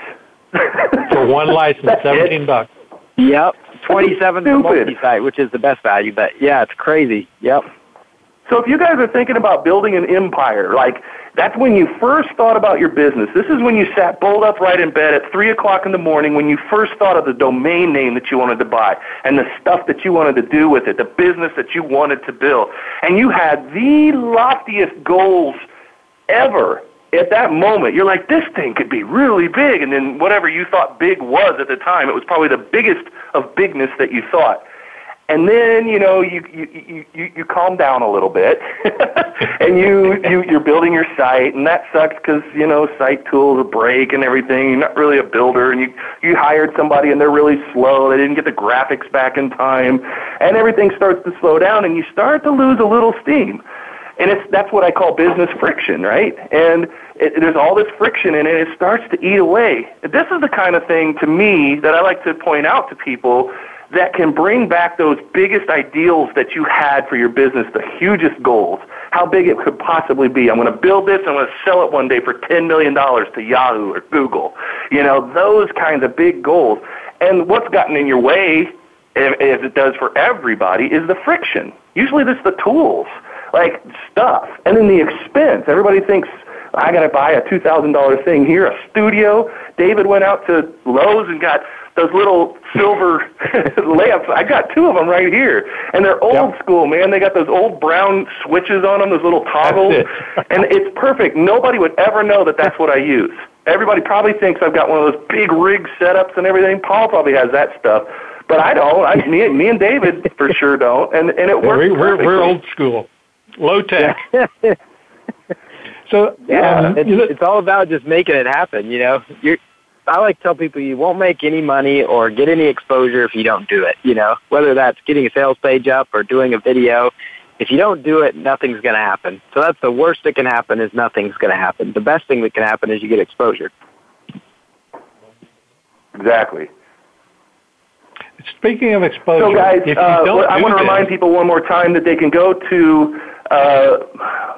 For one license, [laughs] 17 bucks. Yep. 27 for multi-site, which is the best value, but yeah, it's crazy. Yep. So if you guys are thinking about building an empire, like that's when you first thought about your business. This is when you sat bolt upright in bed at three o'clock in the morning when you first thought of the domain name that you wanted to buy and the stuff that you wanted to do with it, the business that you wanted to build. And you had the loftiest goals ever at that moment, you're like, this thing could be really big. And then whatever you thought big was at the time, it was probably the biggest of bigness that you thought. And then, you know, you, you, you, you calm down a little bit [laughs] and you, you, you're building your site and that sucks because, you know, site tools break and everything. You're not really a builder and you, you hired somebody and they're really slow. They didn't get the graphics back in time and everything starts to slow down and you start to lose a little steam and it's that's what I call business friction, right? And it, there's all this friction in it. And it starts to eat away. This is the kind of thing to me that I like to point out to people that can bring back those biggest ideals that you had for your business, the hugest goals, how big it could possibly be. I'm going to build this. And I'm going to sell it one day for $10 million to Yahoo or Google. You know, those kinds of big goals. And what's gotten in your way, as it does for everybody, is the friction. Usually it's the tools like stuff. And then the expense. Everybody thinks I got to buy a two thousand dollar thing here, a studio. David went out to Lowe's and got those little silver [laughs] lamps. I got two of them right here, and they're old yep. school, man. They got those old brown switches on them, those little toggles, it. [laughs] and it's perfect. Nobody would ever know that that's what I use. Everybody probably thinks I've got one of those big rig setups and everything. Paul probably has that stuff, but I don't. I, me, me and David for sure don't, and and it works. Yeah, we're, we're old school low tech. [laughs] so yeah, um, it's, it's all about just making it happen. You know, you're. I like to tell people you won't make any money or get any exposure if you don't do it. You know, whether that's getting a sales page up or doing a video. If you don't do it, nothing's going to happen. So that's the worst that can happen is nothing's going to happen. The best thing that can happen is you get exposure. Exactly. Speaking of exposure, so guys, uh, I want to remind people one more time that they can go to uh,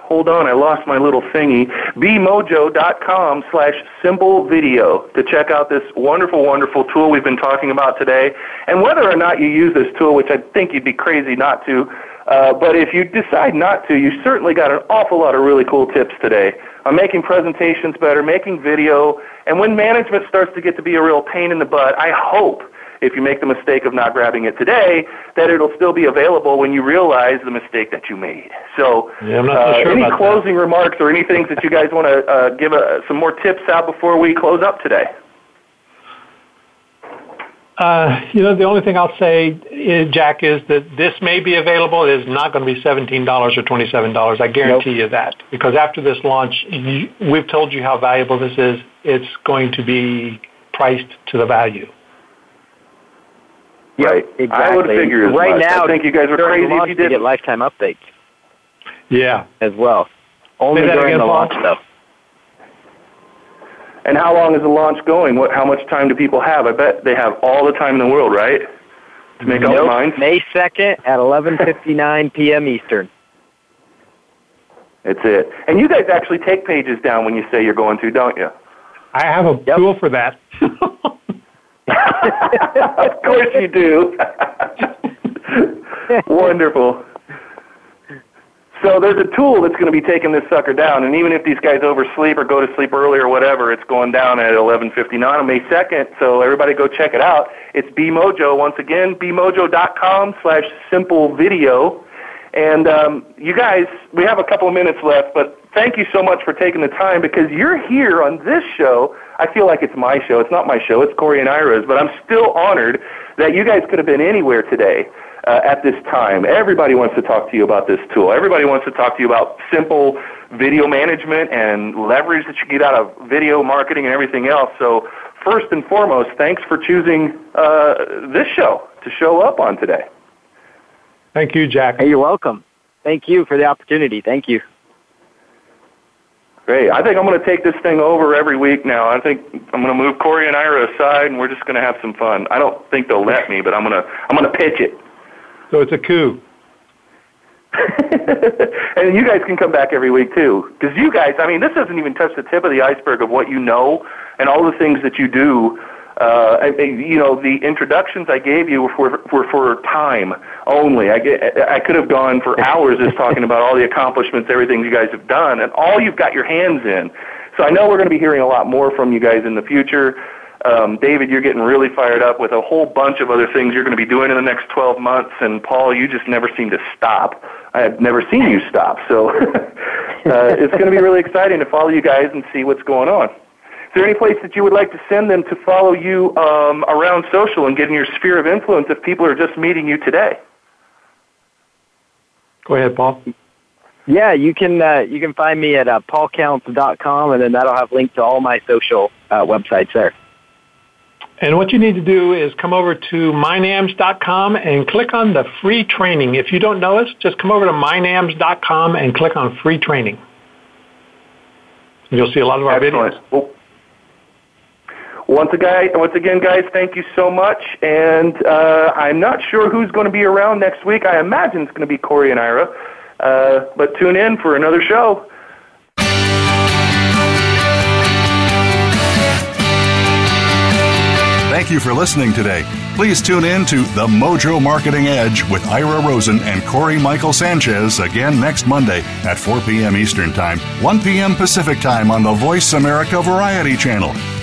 hold on, I lost my little thingy. bemojo.com slash simple video to check out this wonderful, wonderful tool we've been talking about today. And whether or not you use this tool, which I think you'd be crazy not to, uh, but if you decide not to, you certainly got an awful lot of really cool tips today on making presentations better, making video, and when management starts to get to be a real pain in the butt, I hope if you make the mistake of not grabbing it today, that it'll still be available when you realize the mistake that you made. So, yeah, I'm not so uh, sure any closing that. remarks or any things that you guys want to uh, give a, uh, some more tips out before we close up today? Uh, you know, the only thing I'll say, is, uh, Jack, is that this may be available. It is not going to be $17 or $27. I guarantee nope. you that. Because after this launch, you, we've told you how valuable this is. It's going to be priced to the value. Right. Exactly. I would figure as right much. now, I think you guys are crazy if you did. get lifetime updates. Yeah. As well. Only during the launch, though. And how long is the launch going? What? How much time do people have? I bet they have all the time in the world, right? To make nope. up their minds. May second at eleven fifty nine p.m. Eastern. It's it. And you guys actually take pages down when you say you're going to, don't you? I have a yep. tool for that. [laughs] of course you do. Wonderful. So there's a tool that's going to be taking this sucker down, and even if these guys oversleep or go to sleep early or whatever, it's going down at 11:59 on May 2nd. So everybody go check it out. It's BeMojo once again, bemojo.com/slash simple video. And um, you guys, we have a couple of minutes left, but thank you so much for taking the time because you're here on this show. I feel like it's my show. It's not my show. It's Corey and Ira's, but I'm still honored that you guys could have been anywhere today uh, at this time. Everybody wants to talk to you about this tool. Everybody wants to talk to you about simple video management and leverage that you get out of video marketing and everything else. So first and foremost, thanks for choosing uh, this show to show up on today. Thank you, Jack. Hey, you're welcome. Thank you for the opportunity. Thank you. Great. I think I'm going to take this thing over every week now. I think I'm going to move Corey and Ira aside, and we're just going to have some fun. I don't think they'll let me, but I'm going to I'm going to pitch it. So it's a coup. [laughs] and you guys can come back every week too, because you guys, I mean, this doesn't even touch the tip of the iceberg of what you know and all the things that you do. Uh, I, you know, the introductions I gave you were for, were for time only. I, get, I could have gone for hours just talking about all the accomplishments, everything you guys have done, and all you've got your hands in. So I know we're going to be hearing a lot more from you guys in the future. Um, David, you're getting really fired up with a whole bunch of other things you're going to be doing in the next 12 months. And Paul, you just never seem to stop. I have never seen you stop. So [laughs] uh, it's going to be really exciting to follow you guys and see what's going on. Is there any place that you would like to send them to follow you um, around social and get in your sphere of influence if people are just meeting you today? Go ahead, Paul. Yeah, you can uh, you can find me at uh, paulcounts.com, and then that'll have links to all my social uh, websites there. And what you need to do is come over to mynams.com and click on the free training. If you don't know us, just come over to mynams.com and click on free training. You'll see a lot of our Excellent. videos. Well, once again, once again, guys, thank you so much. And uh, I'm not sure who's going to be around next week. I imagine it's going to be Corey and Ira. Uh, but tune in for another show. Thank you for listening today. Please tune in to The Mojo Marketing Edge with Ira Rosen and Corey Michael Sanchez again next Monday at 4 p.m. Eastern Time, 1 p.m. Pacific Time on the Voice America Variety Channel.